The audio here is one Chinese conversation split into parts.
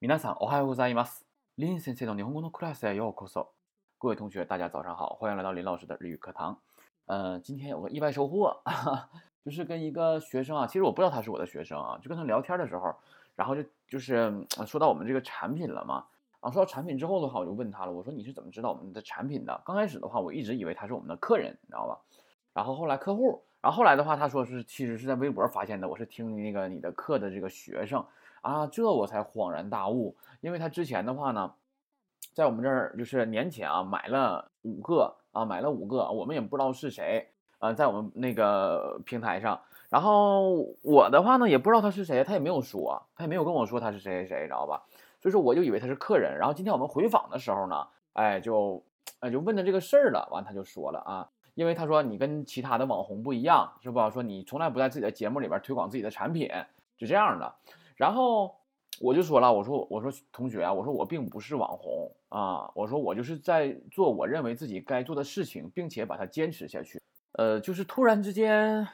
皆さんおはようございます。林先生の日本語のクラスへようこそ。各位同学，大家早上好，欢迎来到林老师的日语课堂。呃，今天有个意外收获，就是跟一个学生啊，其实我不知道他是我的学生啊，就跟他聊天的时候，然后就就是说到我们这个产品了嘛。啊，说到产品之后的话，我就问他了，我说你是怎么知道我们的产品的？刚开始的话，我一直以为他是我们的客人，你知道吧？然后后来客户，然后后来的话，他说是其实是在微博发现的，我是听那个你的课的这个学生。 啊，这我才恍然大悟，因为他之前的话呢，在我们这儿就是年前啊买了五个啊，买了五个，我们也不知道是谁啊，在我们那个平台上，然后我的话呢也不知道他是谁，他也没有说，他也没有跟我说他是谁谁谁，你知道吧？所以说我就以为他是客人，然后今天我们回访的时候呢，哎就哎就问他这个事儿了，完他就说了啊，因为他说你跟其他的网红不一样，是吧？说你从来不在自己的节目里边推广自己的产品，是这样的。然后我就说了，我说我说同学啊，我说我并不是网红啊，我说我就是在做我认为自己该做的事情，并且把它坚持下去。呃，就是突然之间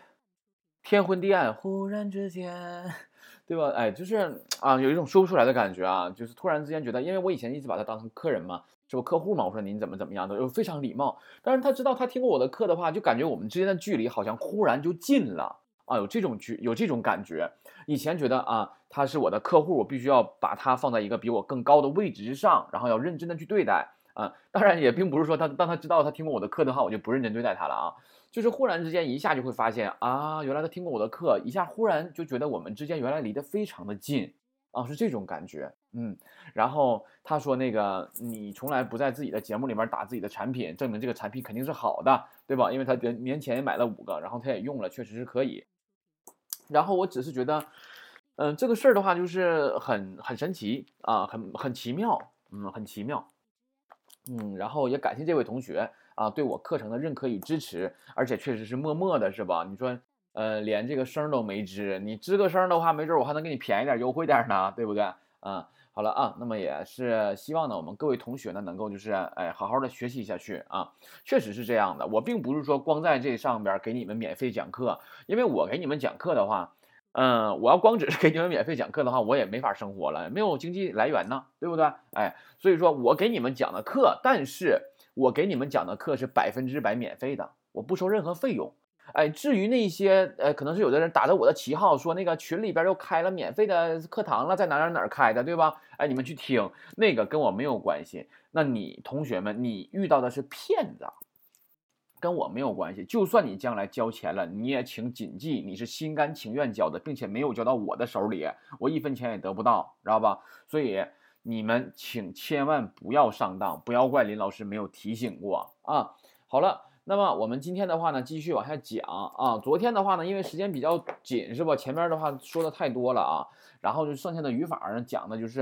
天昏地暗，忽然之间，对吧？哎，就是啊，有一种说不出来的感觉啊，就是突然之间觉得，因为我以前一直把他当成客人嘛，是我客户嘛，我说您怎么怎么样的，又非常礼貌。但是他知道他听过我的课的话，就感觉我们之间的距离好像忽然就近了啊，有这种距，有这种感觉。以前觉得啊，他是我的客户，我必须要把他放在一个比我更高的位置之上，然后要认真的去对待啊。当然也并不是说他当他知道他听过我的课的话，我就不认真对待他了啊。就是忽然之间一下就会发现啊，原来他听过我的课，一下忽然就觉得我们之间原来离得非常的近啊，是这种感觉。嗯，然后他说那个你从来不在自己的节目里面打自己的产品，证明这个产品肯定是好的，对吧？因为他年前也买了五个，然后他也用了，确实是可以。然后我只是觉得，嗯，这个事儿的话就是很很神奇啊，很很奇妙，嗯，很奇妙，嗯，然后也感谢这位同学啊对我课程的认可与支持，而且确实是默默的，是吧？你说，呃，连这个声都没吱，你吱个声的话，没准我还能给你便宜点、优惠点呢，对不对？嗯，好了啊，那么也是希望呢，我们各位同学呢能够就是哎好好的学习下去啊，确实是这样的。我并不是说光在这上边给你们免费讲课，因为我给你们讲课的话，嗯，我要光只是给你们免费讲课的话，我也没法生活了，没有经济来源呢，对不对？哎，所以说我给你们讲的课，但是我给你们讲的课是百分之百免费的，我不收任何费用。哎，至于那些，呃，可能是有的人打着我的旗号说那个群里边又开了免费的课堂了，在哪哪哪开的，对吧？哎，你们去听，那个跟我没有关系。那你同学们，你遇到的是骗子，跟我没有关系。就算你将来交钱了，你也请谨记，你是心甘情愿交的，并且没有交到我的手里，我一分钱也得不到，知道吧？所以你们请千万不要上当，不要怪林老师没有提醒过啊。好了。那么我们今天的话呢，继续往下讲啊。昨天的话呢，因为时间比较紧，是吧？前面的话说的太多了啊，然后就剩下的语法呢讲的就是，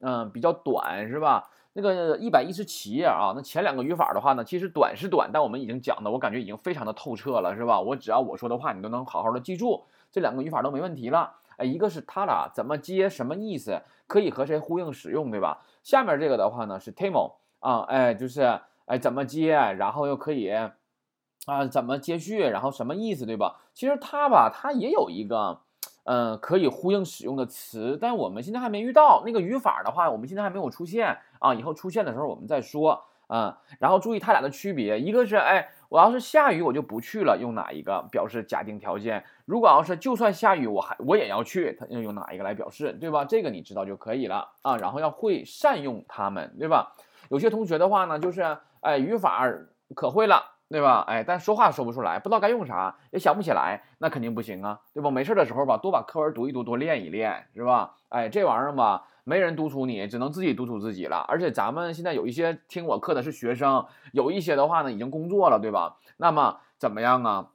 嗯，比较短，是吧？那个一百一十七页啊，那前两个语法的话呢，其实短是短，但我们已经讲的，我感觉已经非常的透彻了，是吧？我只要我说的话，你都能好好的记住，这两个语法都没问题了。哎，一个是他俩怎么接，什么意思，可以和谁呼应使用，对吧？下面这个的话呢是 temo 啊，哎，就是。哎，怎么接？然后又可以啊？怎么接续？然后什么意思？对吧？其实它吧，它也有一个，嗯，可以呼应使用的词，但我们现在还没遇到那个语法的话，我们现在还没有出现啊。以后出现的时候我们再说啊。然后注意它俩的区别，一个是哎，我要是下雨我就不去了，用哪一个表示假定条件？如果要是就算下雨我还我也要去，它要用哪一个来表示？对吧？这个你知道就可以了啊。然后要会善用它们，对吧？有些同学的话呢，就是。哎，语法可会了，对吧？哎，但说话说不出来，不知道该用啥，也想不起来，那肯定不行啊，对吧？没事的时候吧，多把课文读一读，多练一练，是吧？哎，这玩意儿吧，没人督促你，只能自己督促自己了。而且咱们现在有一些听我课的是学生，有一些的话呢，已经工作了，对吧？那么怎么样啊？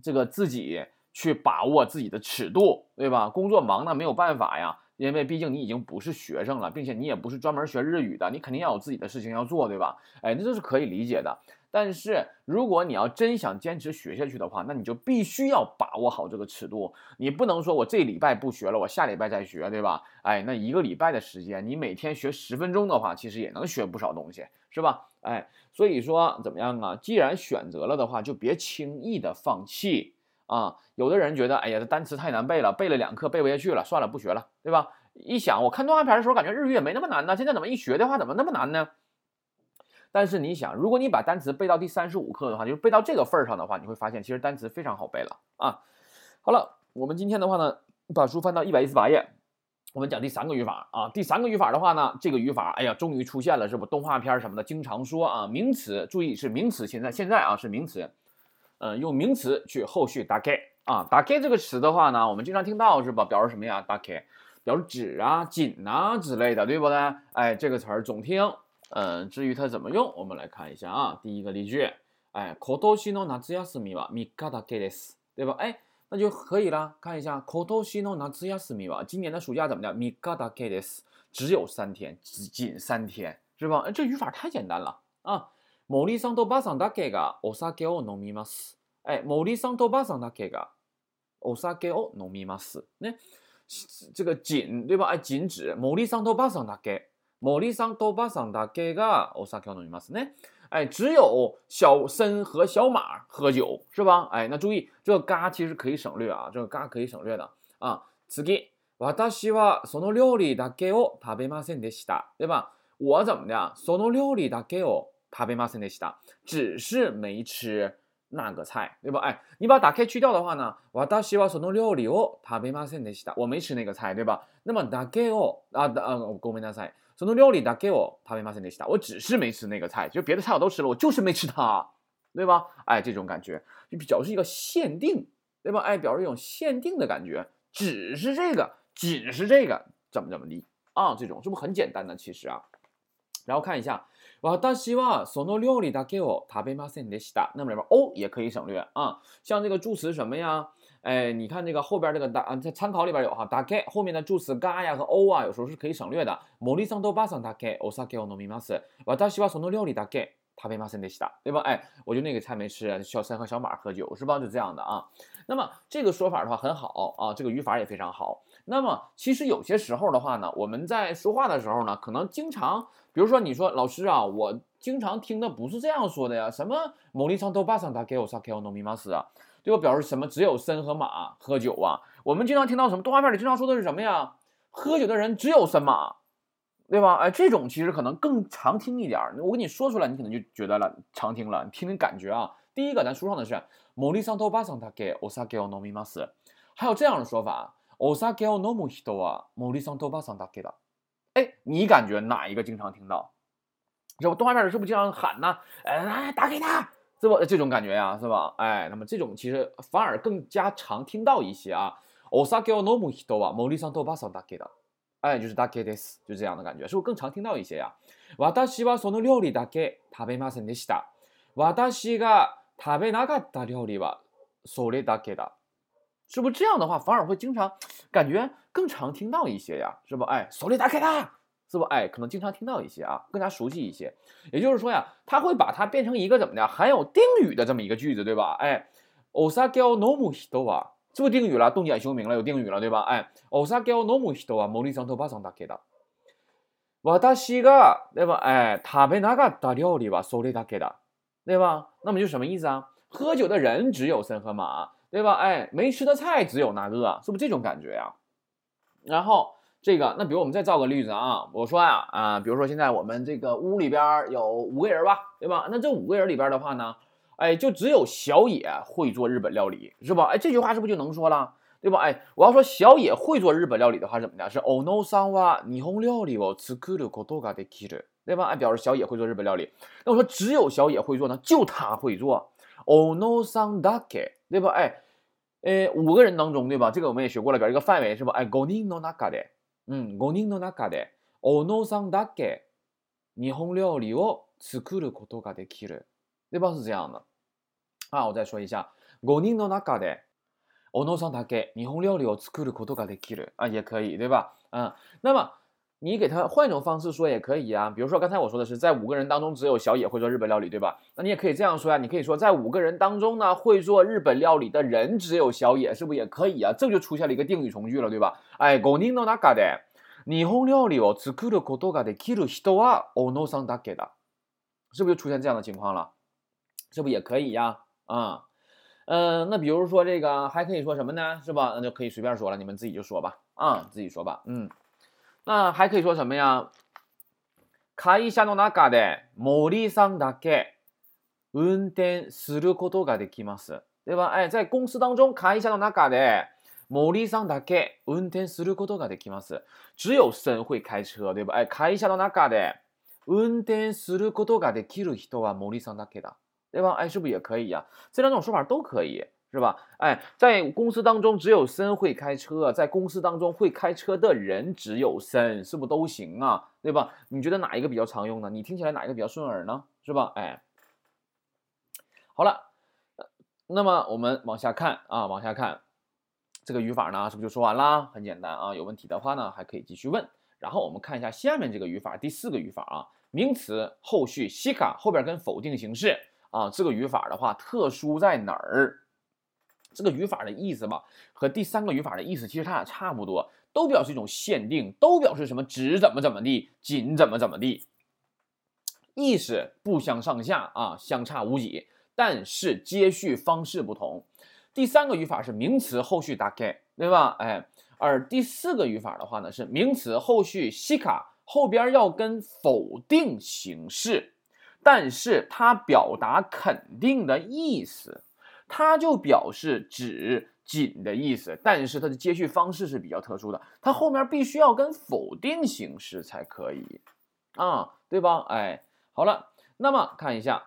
这个自己去把握自己的尺度，对吧？工作忙那没有办法呀。因为毕竟你已经不是学生了，并且你也不是专门学日语的，你肯定要有自己的事情要做，对吧？哎，那这是可以理解的。但是如果你要真想坚持学下去的话，那你就必须要把握好这个尺度。你不能说我这礼拜不学了，我下礼拜再学，对吧？哎，那一个礼拜的时间，你每天学十分钟的话，其实也能学不少东西，是吧？哎，所以说怎么样啊？既然选择了的话，就别轻易的放弃。啊，有的人觉得，哎呀，这单词太难背了，背了两课背不下去了，算了，不学了，对吧？一想，我看动画片的时候感觉日语也没那么难呢，现在怎么一学的话怎么那么难呢？但是你想，如果你把单词背到第三十五课的话，就是背到这个份儿上的话，你会发现其实单词非常好背了啊。好了，我们今天的话呢，把书翻到一百一十八页，我们讲第三个语法啊。第三个语法的话呢，这个语法，哎呀，终于出现了，是不？动画片什么的经常说啊，名词，注意是名词，现在现在啊是名词，嗯，用名词去后续打开啊，打开这个词的话呢，我们经常听到是吧？表示什么呀？打开，表示纸啊、紧啊之类的，对不对？哎，这个词儿总听。嗯，至于它怎么用，我们来看一下啊。第一个例句，哎，今年の夏休みは三日だけです，对吧？哎，那就可以了。看一下，今年の夏休みは今年的暑假怎么的？三日だけです，只有三天，只仅三天，是吧？这语法太简单了啊。 森さんとばさんだけがお酒を飲みます。哎，森さんとばさんだけがお酒を飲みます。那这个仅对吧？哎，仅指森さんとばさんだけ。某利桑多巴桑达给个欧萨克诺尼马斯呢？哎，只有小森和小马喝酒是吧？哎，那注意这个嘎其实可以省略啊，这个嘎可以省略的啊。次私はその料理だけを食べませんでした，对吧？我怎么的？その料理だけを食べませんでした，只是没吃那个菜，对吧？哎，你把打开去掉的话呢？私はその料理を食べませんでした，我没吃那个菜，对吧？那么だけを啊啊，ごめんなさい。その料理だけを食べませんでした。我只是没吃那个菜，就别的菜我都吃了，我就是没吃它，对吧？哎，这种感觉就表示一个限定，对吧？哎，表示一种限定的感觉，只是这个，仅是这个，怎么怎么地啊？这种是不是很简单呢？其实啊， 然后看一下，私はその料理だけを食べませんでした。那么里边哦也可以省略啊，像这个助词什么呀？哎，你看这个后边这个大啊，在参考里边有哈，打开后面的助词嘎呀和欧啊，有时候是可以省略的。モリサンドバサン打开お酒を飲みます。私はその料理だけ食べませんでした，对吧？哎，我就那个菜没吃。小三和小马喝酒是吧？就这样的啊。那么这个说法的话很好啊，这个语法也非常好。 那么其实有些时候的话呢，我们在说话的时候呢，可能经常，比如说你说老师啊，我经常听的不是这样说的呀，什么モリサンドバサン打开お酒を飲みます啊。对吧？表示什么？只有森和马喝酒啊！我们经常听到什么动画片里经常说的是什么呀？喝酒的人只有森马，对吧？哎，这种其实可能更常听一点。我跟你说出来，你可能就觉得了常听了。你听听感觉啊。第一个，咱书上的是モリサントバサンタケオサケオノミマス，还有这样的说法： オサケオノムヒトワモリサントバサンタケだ。哎，你感觉哪一个经常听到？这不动画片里是不是经常喊呢？哎，打给他。是不这种感觉呀，是吧？哎，那么这种其实反而更加常听到一些啊。お酒を飲む人は森さんとばさんだけだ。哎，就是だけです，就这样的感觉，是不是更常听到一些呀？私はその料理だけ食べませんでした。私が食べなかった料理はそれだけだ。 是不是这样的话反而会经常感觉更常听到一些呀？是不？哎，それだけだ。是不？哎，可能经常听到一些啊，更加熟悉一些。也就是说呀，他会把它变成一个怎么的，含有定语的这么一个句子，对吧？哎，osake o nomu hito wa，是不是定语了？动简修明了，有定语了，对吧？哎，osake o nomu hito wa mori san to ba san da ke da。私が，对吧？哎，食べなかった料理はそれだけだ，对吧？那么就什么意思啊？喝酒的人只有森和马， 对吧？哎，没吃的菜只有那个，是不是这种感觉呀？然后。这个，那比如我们再造个例子啊，我说呀，啊，比如说现在我们这个屋里边有五个人吧，对吧？那这五个人里边的话呢，哎，就只有小野会做日本料理，是吧？哎，这句话是不是就能说了，对吧？哎，我要说小野会做日本料理的话，怎么的？是 ono san wa nihon 料理を作ることができる，对吧？哎，表示小野会做日本料理。那我说只有小野会做呢，就他会做 ono san da ke， 对吧？哎，呃，五个人当中，对吧？这个我们也学过了，表示一个范围，是吧？哎，go ni no naka de。嗯，五人の中で小野さんだけ日本料理を作ることができる。对吧？是这样的。啊，我再说一下，五人の中で小野さんだけ日本料理を作ることができる。啊，也可以，对吧？嗯，那么 你给他换一种方式说也可以啊。比如说刚才我说的是，在五个人当中只有小野会做日本料理，对吧？那你也可以这样说呀。你可以说，在五个人当中呢，会做日本料理的人只有小野，是不是也可以啊？这就出现了一个定语从句了，对吧？哎，五人の中で日本料理を作ることができる人は小野さんだけだ，是不是就出现这样的情况了？是不是也可以呀？啊，嗯，那比如说这个还可以说什么呢？是吧？那就可以随便说了，你们自己就说吧。啊，自己说吧。嗯， 那还可以说什么呀？会社の中で森さんだけ運転することができます，对吧？哎，在公司当中，会社の中で森さんだけ運転することができます。只有森会开车，对吧？哎，会社の中で運転することができる人は森さんだけだ，对吧？哎，是不是也可以呀？这两种说法都可以。 是吧？哎，在公司当中只有森会开车，在公司当中会开车的人只有森，是不都行啊？对吧？你觉得哪一个比较常用呢？你听起来哪一个比较顺耳呢？是吧？哎，好了，那么我们往下看啊，往下看这个语法呢，是不是就说完啦？很简单啊，有问题的话呢还可以继续问。然后我们看一下下面这个语法，第四个语法啊，名词后续西卡后边跟否定形式啊，这个语法的话特殊在哪儿？这个语法的意思吧，和第三个语法的意思其实它俩差不多，都表示一种限定，都表示什么只怎么怎么地，仅怎么怎么地，意思不相上下啊，相差无几，但是接续方式不同。第三个语法是名词后续打开，对吧？哎，而第四个语法的话呢，是名词后续西卡后边要跟否定形式，但是它表达肯定的意思。它就表示只仅的意思，但是它的接续方式是比较特殊的，它后面必须要跟否定形式才可以啊，对吧？哎，好了，那么看一下，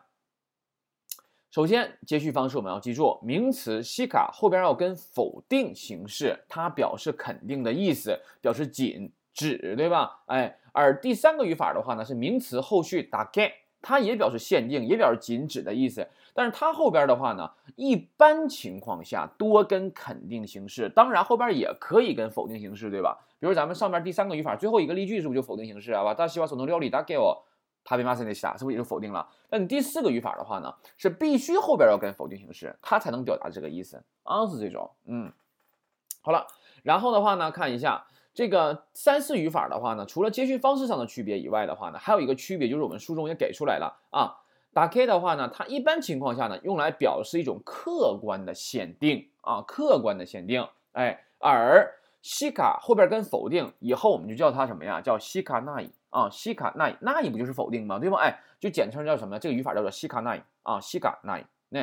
首先接续方式我们要记住，名词西卡后边要跟否定形式，它表示肯定的意思，表示仅指，对吧？哎，而第三个语法的话呢，是名词后续打开。它也表示限定，也表示仅指的意思，但是它后边的话呢，一般情况下多跟肯定形式，当然后边也可以跟否定形式，对吧？比如咱们上面第三个语法最后一个例句是不是就否定形式啊？吧，大西瓜手中料理大给我，他被骂森的下，是不是也就否定了？那你第四个语法的话呢，是必须后边要跟否定形式，它才能表达这个意思啊，是这种，嗯，好了，然后的话呢，看一下。这个三四语法的话呢，除了接续方式上的区别以外的话呢，还有一个区别就是我们书中也给出来了啊。打 K 的话呢，它一般情况下呢，用来表示一种客观的限定啊，客观的限定。哎，而西卡后边跟否定以后，我们就叫它什么呀？叫西卡奈啊，西卡奈奈不就是否定吗？对吧？哎，就简称叫什么？这个语法叫做西卡奈啊，西卡奈。那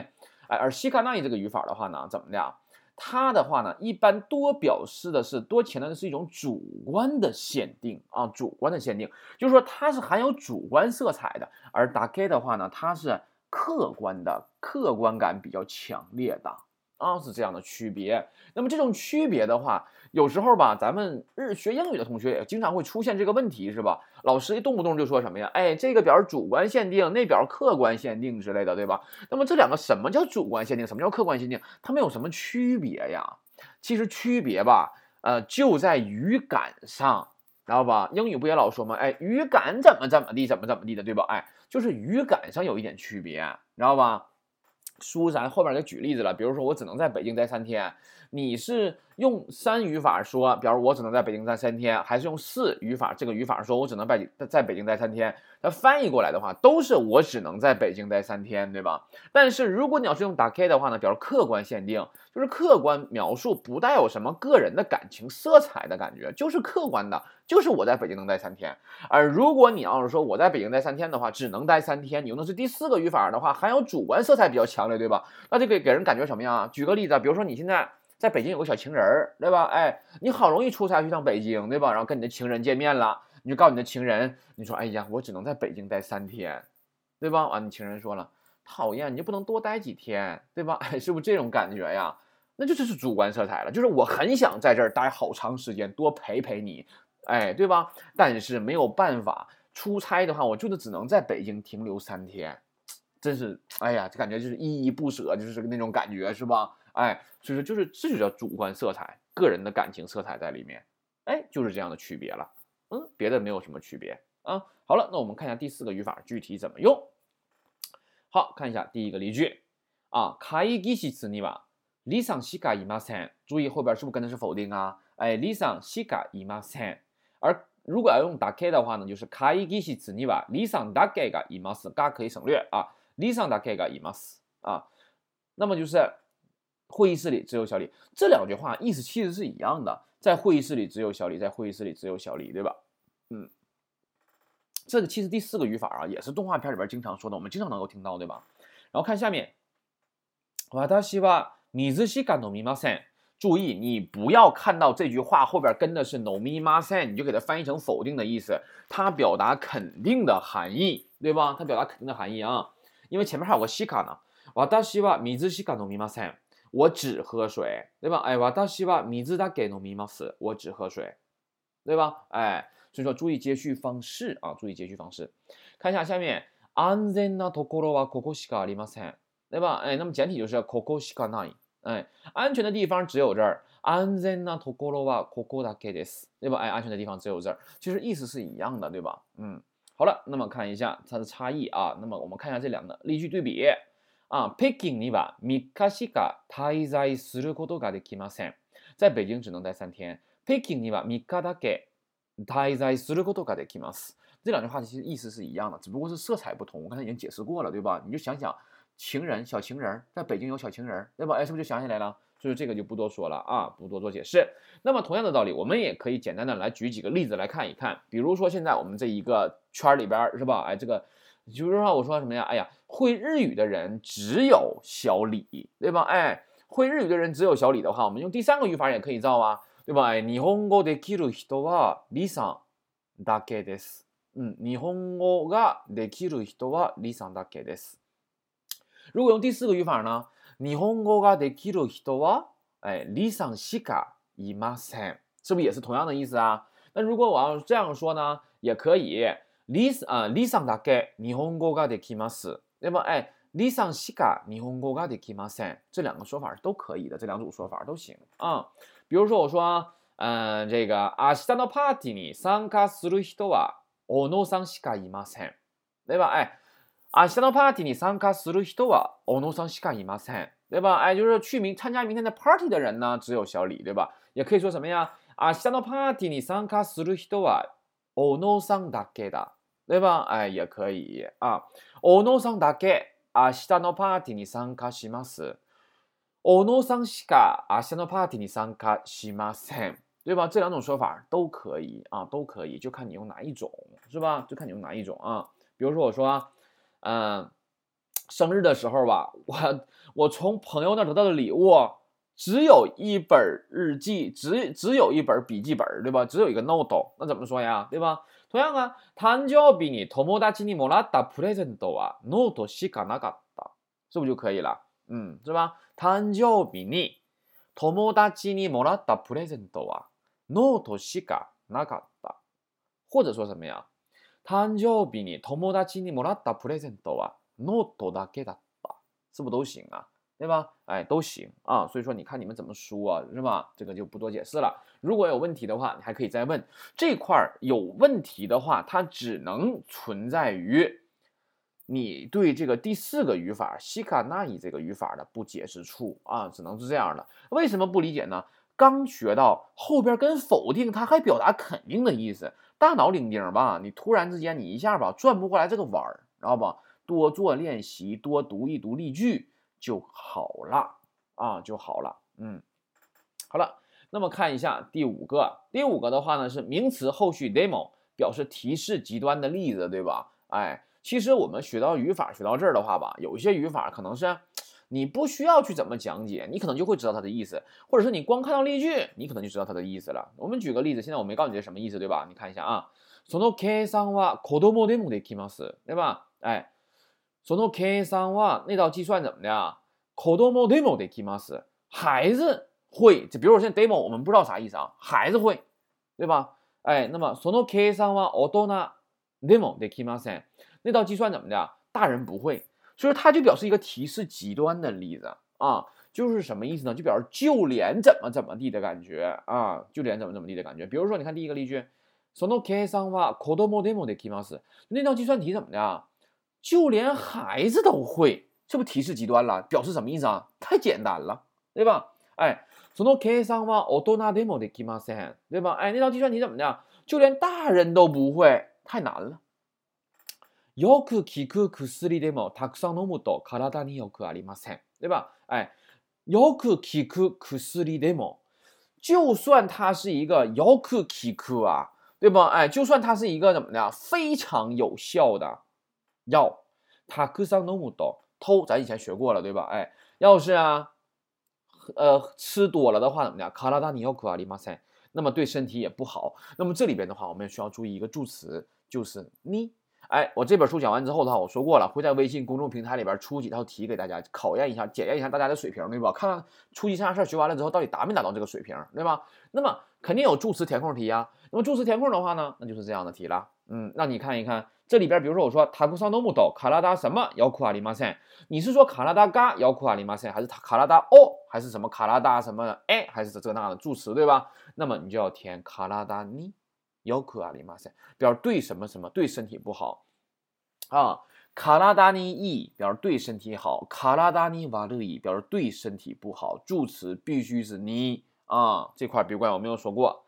哎，而西卡奈这个语法的话呢，怎么的？它的话呢，一般多表示的是多强调的是一种主观的限定啊，主观的限定，就是说它是含有主观色彩的，而打开的话呢，它是客观的，客观感比较强烈的。啊，是这样的区别。那么这种区别的话，有时候吧，咱们日学英语的同学也经常会出现这个问题，是吧？老师一动不动就说什么呀？哎，这个表主观限定，那表客观限定之类的，对吧？那么这两个什么叫主观限定？什么叫客观限定？它们有什么区别呀？其实区别吧，呃，就在语感上，知道吧？英语不也老说吗？哎，语感怎么怎么地，怎么怎么地的，对吧？哎，就是语感上有一点区别，知道吧？书咱后面就举例子了，比如说我只能在北京待三天，你是用三语法说，比如我只能在北京待三天，还是用四语法这个语法说我只能在在北京待三天？那翻译过来的话，都是我只能在北京待三天，对吧？但是如果你要是用打 K 的话呢，表示客观限定，就是客观描述，不带有什么个人的感情色彩的感觉，就是客观的，就是我在北京能待三天。而如果你要是说我在北京待三天的话，只能待三天，你用的是第四个语法的话，含有主观色彩比较强烈，对吧？那就给给人感觉什么样啊？举个例子，比如说你现在在北京有个小情人儿，对吧？哎，你好容易出差去趟北京，对吧？然后跟你的情人见面了。你就告诉你的情人，你说，哎呀，我只能在北京待三天，对吧？完，你情人说了，讨厌，你就不能多待几天，对吧？哎，是不是这种感觉呀？那就这是主观色彩了，就是我很想在这儿待好长时间，多陪陪你，哎，对吧？但是没有办法，出差的话，我就是只能在北京停留三天，真是，哎呀，这感觉就是依依不舍，就是那种感觉，是吧？哎，所以说就是这就叫主观色彩，个人的感情色彩在里面，哎，就是这样的区别了。嗯，别的没有什么区别啊。好了，那我们看一下第四个语法具体怎么用。好看一下第一个例句啊，会議室には李さんしかいません。注意后边是不是跟的是否定啊？哎，李さんしかいません。而如果要用だけ的话呢，就是会議室には李さんだけがいます。嘎可以省略啊，李さんだけがいます啊。那么就是 会议室里只有小李。这两句话意思其实是一样的。在会议室里只有小李，在会议室里只有小李，对吧？ 嗯，这个其实第四个语法啊，也是动画片里边经常说的，我们经常能够听到，对吧？然后看下面，私は水しか飲みません。注意，你不要看到这句话后边跟的是 no mi ma sen，你就给它翻译成否定的意思，它表达肯定的含义，对吧？它表达肯定的含义啊，因为前面还有个西卡呢。瓦达西瓦米兹西卡 no mi ma sen， 我只喝水，对吧？哎，瓦达西瓦米兹达给 no mi ma s 我只喝水，对吧？哎，所以说注意接续方式啊，注意接续方式。看一下下面，安全なところはここしかありません，对吧？哎，那么简体就是ここしかない。哎，安全的地方只有这儿。安全なところはここだけです，对吧？哎，安全的地方只有这儿，其实意思是一样的，对吧？嗯，好了，那么看一下它的差异啊。那么我们看一下这两个例句对比 啊。北京には三日しか滞在することができません。在北京只能待三天。北京には三日だけ滞在することができます。这两句话其实意思是一样的，只不过是色彩不同。我刚才已经解释过了，对吧？你就想想。情人，小情人，在北京有小情人，对吧？哎，是不是就想起来了？所以这个就不多说了啊，不多做解释。那么同样的道理，我们也可以简单的来举几个例子来看一看。比如说现在我们这一个圈里边是吧？哎，这个， 比如说我说什么呀？哎呀，会日语的人只有小李，对吧？哎，会日语的人只有小李的话，我们用第三个语法也可以造啊，对吧？哎，日本語できる人は李さんだけです。嗯，日本語ができる人は李さんだけです。如果用第四个语法呢？日本語ができる人は哎李さんしかいません，是不是也是同样的意思啊？那如果我要这样说呢，也可以。 李啊李さんだけ日本語ができます，对吧？哎李さんしか日本語ができません，这两个说法都可以的，这两组说法都行啊。比如说我说，嗯，这个明日のパーティーに参加する人は小野さんしかいません，对吧？哎。啊，明日のパーティーに参加する人は小野さんしかいません，对吧？哎，就是去明参加明天的 party 的人呢，只有小李，对吧？也可以说什么呀？啊，明日のパーティーに参加する人は小野さんだけだ， 对吧？哎，也可以啊。小野さんだけ明日のパーティーに参加します。小野さんしか明日のパーティーに参加しません，对吧？这两种说法都可以啊，都可以，就看你用哪一种，是吧？就看你用哪一种啊。比如说我说。嗯，生日的时候吧，我我从朋友那得到的礼物只有一本日记，只只有一本笔记本，对吧？只有一个 note，那怎么说呀？对吧？ 同样啊，誕生日に友達にもらったプレゼントはノートしかなかった，是不是就可以了？嗯，是吧？誕生日に友達にもらったプレゼントはノートしかなかった，或者说什么呀？誕生日に友達にもらったプレゼントはノートだけだった，是不是都行啊？对吧？哎，都行啊。所以说，你看你们怎么说，是吧？这个就不多解释了。如果有问题的话，你还可以再问。这块儿有问题的话，它只能存在于你对这个第四个语法西卡那伊这个语法的不解之处啊，只能是这样的。为什么不理解呢？刚学到后边跟否定，它还表达肯定的意思。大脑伶仃吧，你突然之间你一下吧转不过来这个弯儿，知道吧？多做练习，多读一读例句就好了啊，就好了。嗯，好了，那么看一下第五个，第五个的话呢是名词后续 demo 表示提示极端的例子，对吧？哎，其实我们学到语法学到这儿的话吧，有一些语法可能是。你不需要去怎么讲解，你可能就会知道它的意思，或者是你光看到例句，你可能就知道它的意思了。我们举个例子，现在我没告诉你这什么意思，对吧？你看一下啊，その計算は子供でもできます，对吧？哎， その計算は那道计算怎么的？子供でもできます，孩子会。就比如说现在 demo，我们不知道啥意思啊，孩子会，对吧？哎，那么その計算は大人でもできません，那道计算怎么的？大人不会。所以它就表示一个提示极端的例子啊，就是什么意思呢？就表示就连怎么怎么地的感觉啊，就连怎么怎么地的感觉。比如说，你看第一个例句，その計算は子供でもできます。那道计算题怎么的？ 就连孩子都会，这不提示极端了？表示什么意思啊？太简单了，对吧？哎，その計算は大人でもできません，对吧？哎，那道计算题怎么的？就连大人都不会，太难了。よく効く薬でもたくさん飲むと体によくありません，对吧？哎，よく効く薬でも，就算它是一个よく効く啊， 对吧？哎，就算它是一个怎么的非常有效的 药，它克桑诺姆多偷，咱以前学过了，对吧？哎，要是啊，呃，吃多了的话怎么的？卡拉达尼奥库阿里马塞，那么对身体也不好。那么这里边的话，我们需要注意一个助词，就是你。哎，我这本书讲完之后的话，我说过了，会在微信公众平台里边出几套题给大家考验一下、检验一下大家的水平，对吧？看看初级上下册学完了之后，到底达没达到这个水平，对吧？那么肯定有助词填空题啊。那么助词填空的话呢，那就是这样的题了。嗯，那你看一看这里边，比如说我说塔库桑诺木斗卡拉达什么要库阿里马塞，你是说卡拉达嘎要库阿里马塞，还是卡拉达哦，还是什么卡拉达什么哎，还是这这那的助词，对吧？那么你就要填卡拉达尼。要库阿里马塞表示对什么什么对身体不好。啊，卡拉达尼伊表示对身体好，卡拉达尼瓦勒伊表示对身体不好，助词必须是你啊，这块别怪我没有说过，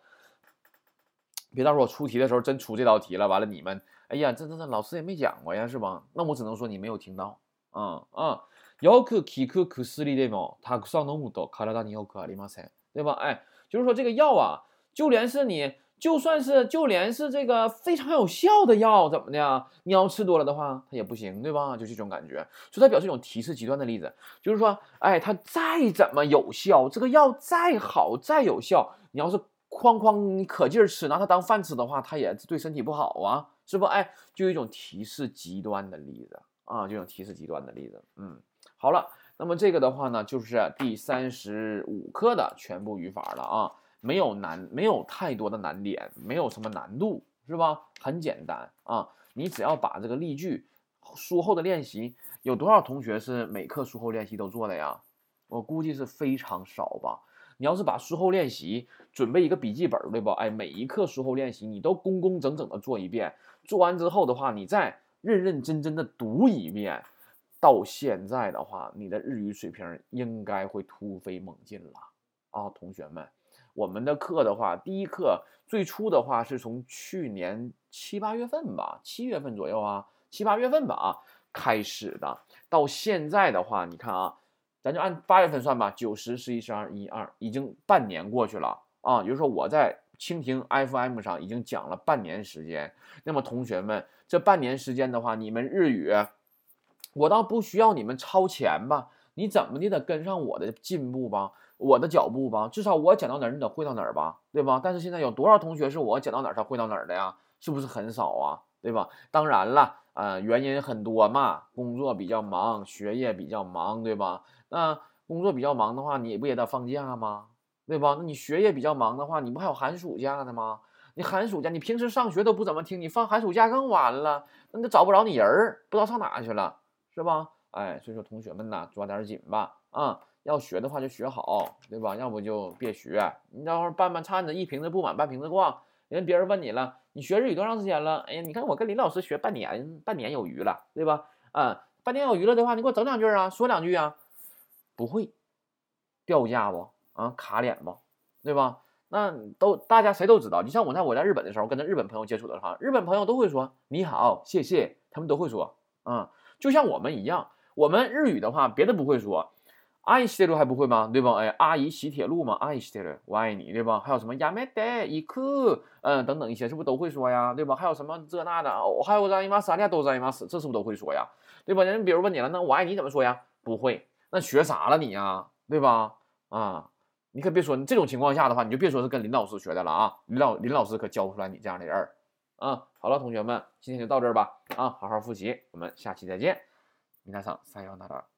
别到时候我出题的时候真出这道题了，完了你们哎呀，这这这老师也没讲过呀，是吧？那我只能说你没有听到，嗯嗯，要克基克克斯里的么？他上那么多卡拉达尼要克阿里马塞，对吧？哎，就是说这个药啊，就连是你。就算是就连是这个非常有效的药，怎么的？你要吃多了的话，它也不行，对吧？就这种感觉，所以它表示一种提示极端的例子，就是说，哎，它再怎么有效，这个药再好再有效，你要是哐哐你可劲儿吃，拿它当饭吃的话，它也对身体不好啊，是不？哎，就一种提示极端的例子啊，这种提示极端的例子。嗯，好了，那么这个的话呢，就是第三十五课的全部语法了啊。没有难，没有太多的难点，没有什么难度，是吧？很简单啊！你只要把这个例句、书后的练习，有多少同学是每课书后练习都做的呀？我估计是非常少吧。你要是把书后练习准备一个笔记本，对不？哎，每一课书后练习你都工工整整的做一遍，做完之后的话，你再认认真真的读一遍，到现在的话，你的日语水平应该会突飞猛进了啊，同学们！我们的课的话，第一课最初的话是从去年七八月份吧，七月份左右啊，七八月份吧啊开始的，到现在的话，你看啊，咱就按八月份算吧，九十十一十二一二，已经半年过去了啊。也就是说，我在蜻蜓 FM 上已经讲了半年时间。那么同学们，这半年时间的话，你们日语，我倒不需要你们超前吧？你怎么的得跟上我的进步吧？我的脚步吧，至少我讲到哪儿，你得会到哪儿吧，对吧？但是现在有多少同学是我讲到哪儿他会到哪儿的呀？是不是很少啊？对吧？当然了，呃，原因很多嘛，工作比较忙，学业比较忙，对吧？那工作比较忙的话，你不也得放假吗？对吧？那你学业比较忙的话，你不还有寒暑假的吗？你寒暑假，你平时上学都不怎么听，你放寒暑假更完了，那都找不着你人儿，不知道上哪去了，是吧？哎，所以说同学们呐，抓点紧吧，啊。要学的话就学好，对吧？要不就别学。你到时候半半掺着，一瓶子不满半瓶子逛。人别人问你了，你学日语多长时间了？哎呀，你看我跟林老师学半年，半年有余了，对吧？啊，半年有余了的话，你给我整两句啊，说两句啊。不会，掉价不？啊，卡脸不？对吧？那都大家谁都知道。你像我在我在日本的时候，跟着日本朋友接触的话，日本朋友都会说你好，谢谢，他们都会说。啊，就像我们一样，我们日语的话，别的不会说。阿姨洗铁路还不会吗？对吧？哎，阿姨洗铁路嘛，阿姨洗铁路，我爱你，对吧？还有什么亚美得伊克，嗯，等等一些，是不是都会说呀？对吧？还有什么这那的，还有让伊玛斯，阿都让伊玛斯，这是不是都会说呀？对吧？人比如问你了，那我爱你怎么说呀？不会，那学啥了你呀？对吧？啊，你可别说，你这种情况下的话，你就别说是跟林老师学的了啊！林老林老师可教不出来你这样的人啊！好了，同学们，今天就到这儿吧，啊，好好复习，我们下期再见，皆さんさようなら。